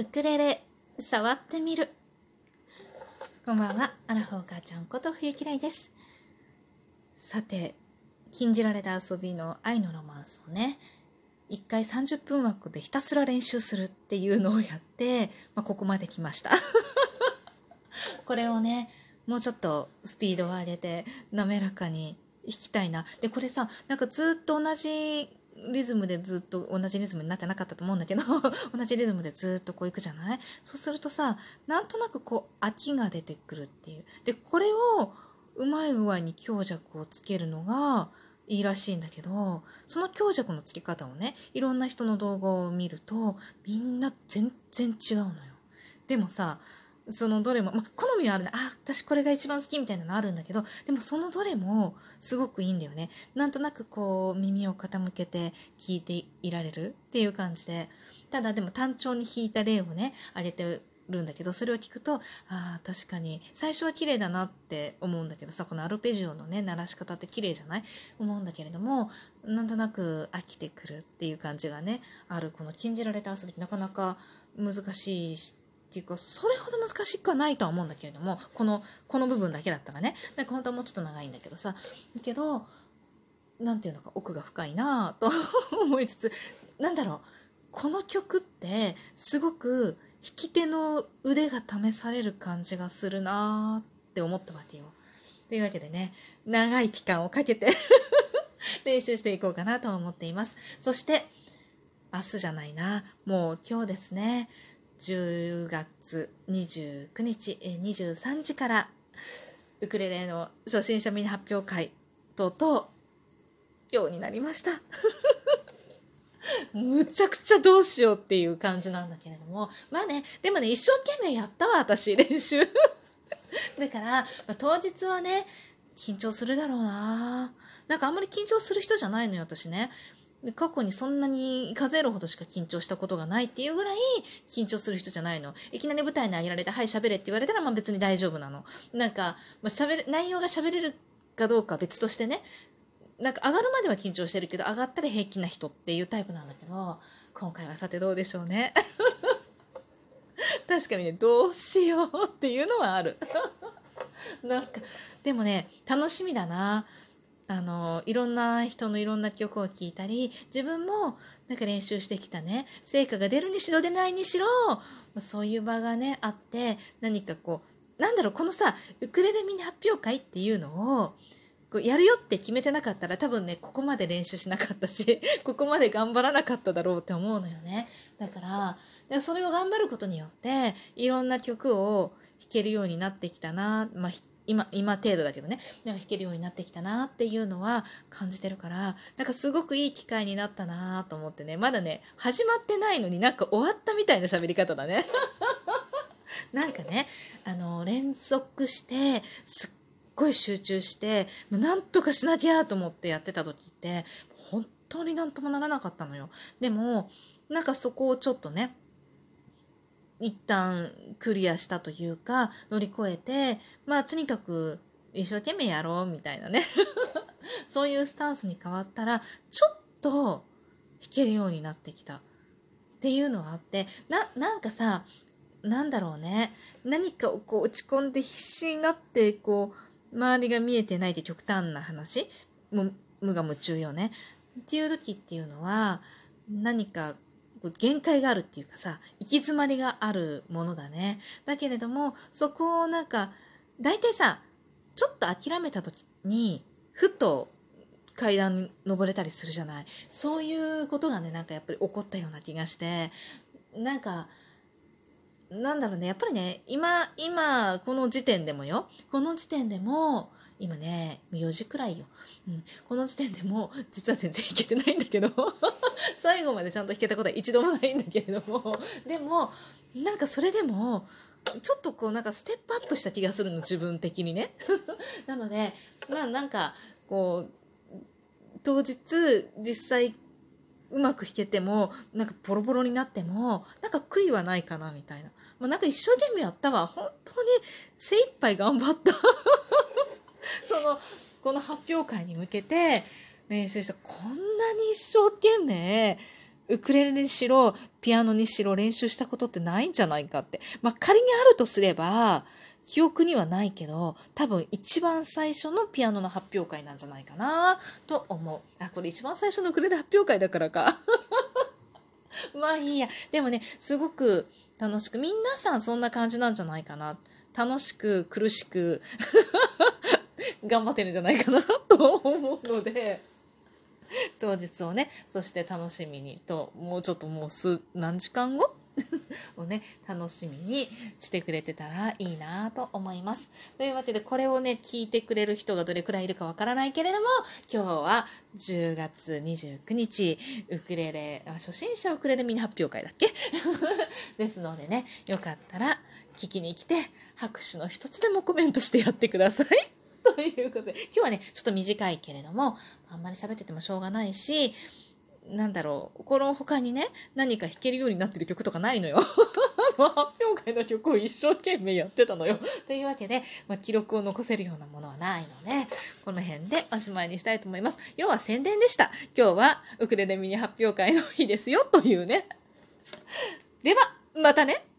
ウクレレ触ってみる。こんばんは。アラフォー母ちゃんこと冬嫌いです。さて禁じられた遊びの愛のロマンスをね1回30分枠でひたすら練習するっていうのをやって、まあ、ここまで来ました。これをねもうちょっとスピードを上げて滑らかに弾きたいな。でこれさなんかずっと同じリズムでずっと同じリズムになってなかったと思うんだけど 同じリズムでずっとこういくじゃない？そうするとさなんとなくこう飽きが出てくるっていう。でこれをうまい具合に強弱をつけるのがいいらしいんだけどその強弱のつけ方をねいろんな人の動画を見るとみんな全然違うのよ。でもさそのどれも、まあ、好みはあるね。あ、私これが一番好きみたいなのあるんだけど、でもそのどれもすごくいいんだよね。なんとなくこう耳を傾けて聞いていられるっていう感じで。ただでも単調に弾いた例をね、あげてるんだけど、それを聞くと、ああ、確かに最初は綺麗だなって思うんだけどさ、このアルペジオのね、鳴らし方って綺麗じゃない？思うんだけれども、なんとなく飽きてくるっていう感じがね、あるこの禁じられた遊びってなかなか難しいし、っていうか、それほど難しくはないとは思うんだけれども、この、この部分だけだったらね。なんか本当はもうちょっと長いんだけどさ。だけど、なんていうのか、奥が深いなぁと 思いつつ、なんだろう、この曲って、すごく弾き手の腕が試される感じがするなぁって思ったわけよ。というわけでね、長い期間をかけて 練習していこうかなと思っています。そして、明日じゃないな、もう今日ですね。10月29日23時からウクレレの初心者ミニ発表会とうとうようになりました。むちゃくちゃどうしようっていう感じなんだけれども。まあねでもね一生懸命やったわ私練習。だから、まあ当日はね緊張するだろうな。なんかあんまり緊張する人じゃないのよ私ね。過去にそんなに数えるほどしか緊張したことがないっていうぐらい緊張する人じゃないの。いきなり舞台に上げられて、はい、喋れって言われたら、まあ別に大丈夫なの。なんか、まあ、喋れ、内容が喋れるかどうか別としてね、なんか上がるまでは緊張してるけど、上がったら平気な人っていうタイプなんだけど、今回はさてどうでしょうね。確かにね、どうしようっていうのはある。なんか、でもね、楽しみだな。あのいろんな人のいろんな曲を聴いたり自分もなんか練習してきたね。成果が出るにしろ出ないにしろそういう場がねあって何かこうなんだろうこのさウクレレミニ発表会っていうのをこうやるよって決めてなかったら多分ねここまで練習しなかったし ここまで頑張らなかっただろうって思うのよね。だからそれを頑張ることによっていろんな曲を弾けるようになってきたな、まあ、今、今程度だけどね、なんか弾けるようになってきたなっていうのは感じてるから、なんかすごくいい機会になったなと思ってね、まだね、始まってないのになんか終わったみたいな喋り方だね。なんかね、あの、連続して、すっごい集中して、もうなんとかしなきゃと思ってやってた時って、本当になんともならなかったのよ。でも、なんかそこをちょっとね、一旦クリアしたというか乗り越えてまあとにかく一生懸命やろうみたいなね。そういうスタンスに変わったらちょっと弾けるようになってきた。っていうのがあってななんかさなんだろうね。何かをこう落ち込んで必死になってこう周りが見えてないって極端な話。も無我夢中よね。っていう時っていうのは何か限界があるっていうかさ行き詰まりがあるものだね。だけれどもそこをなんか大体さちょっと諦めた時にふっと階段に登れたりするじゃない。そういうことがねなんかやっぱり起こったような気がしてなんかなんだろうね。やっぱりね今今この時点でもよ。この時点でも今ね4時くらいよ、うん、この時点でも実は全然いけてないんだけど。最後までちゃんと弾けたことは一度もないんだけれども。でもなんかそれでもちょっとこうなんかステップアップした気がするの。自分的にね。なのでまあなんかこう当日実際うまく弾けてもなんかボロボロになってもなんか悔いはないかなみたいな、まあ、なんか一生懸命やったわ。本当に精一杯頑張った。そのこの発表会に向けて練習した。こんなに一生懸命ウクレレにしろ、ピアノにしろ練習したことってないんじゃないかって。まあ、仮にあるとすれば、記憶にはないけど、多分一番最初のピアノの発表会なんじゃないかなと思う。あ、これ一番最初のウクレレ発表会だからか。まあいいや。でもね、すごく楽しく、皆さんそんな感じなんじゃないかな。楽しく、苦しく 頑張ってるんじゃないかなと思うので、当日をね、そして楽しみにと、もうちょっともう数、何時間後 をね、楽しみにしてくれてたらいいなと思います。というわけで、これをね、聞いてくれる人がどれくらいいるかわからないけれども、今日は10月29日、ウクレレ、初心者ウクレレミニ発表会だっけ？ですのでね、よかったら聞きに来て、拍手の一つでもコメントしてやってください。ということで、今日はね、ちょっと短いけれども、あんまり喋っててもしょうがないし、なんだろう、この他にね、何か弾けるようになってる曲とかないのよ。発表会の曲を一生懸命やってたのよ。というわけで、まあ、記録を残せるようなものはないので、この辺でおしまいにしたいと思います。要は宣伝でした。今日はウクレレミニ発表会の日ですよ、というね。では、またね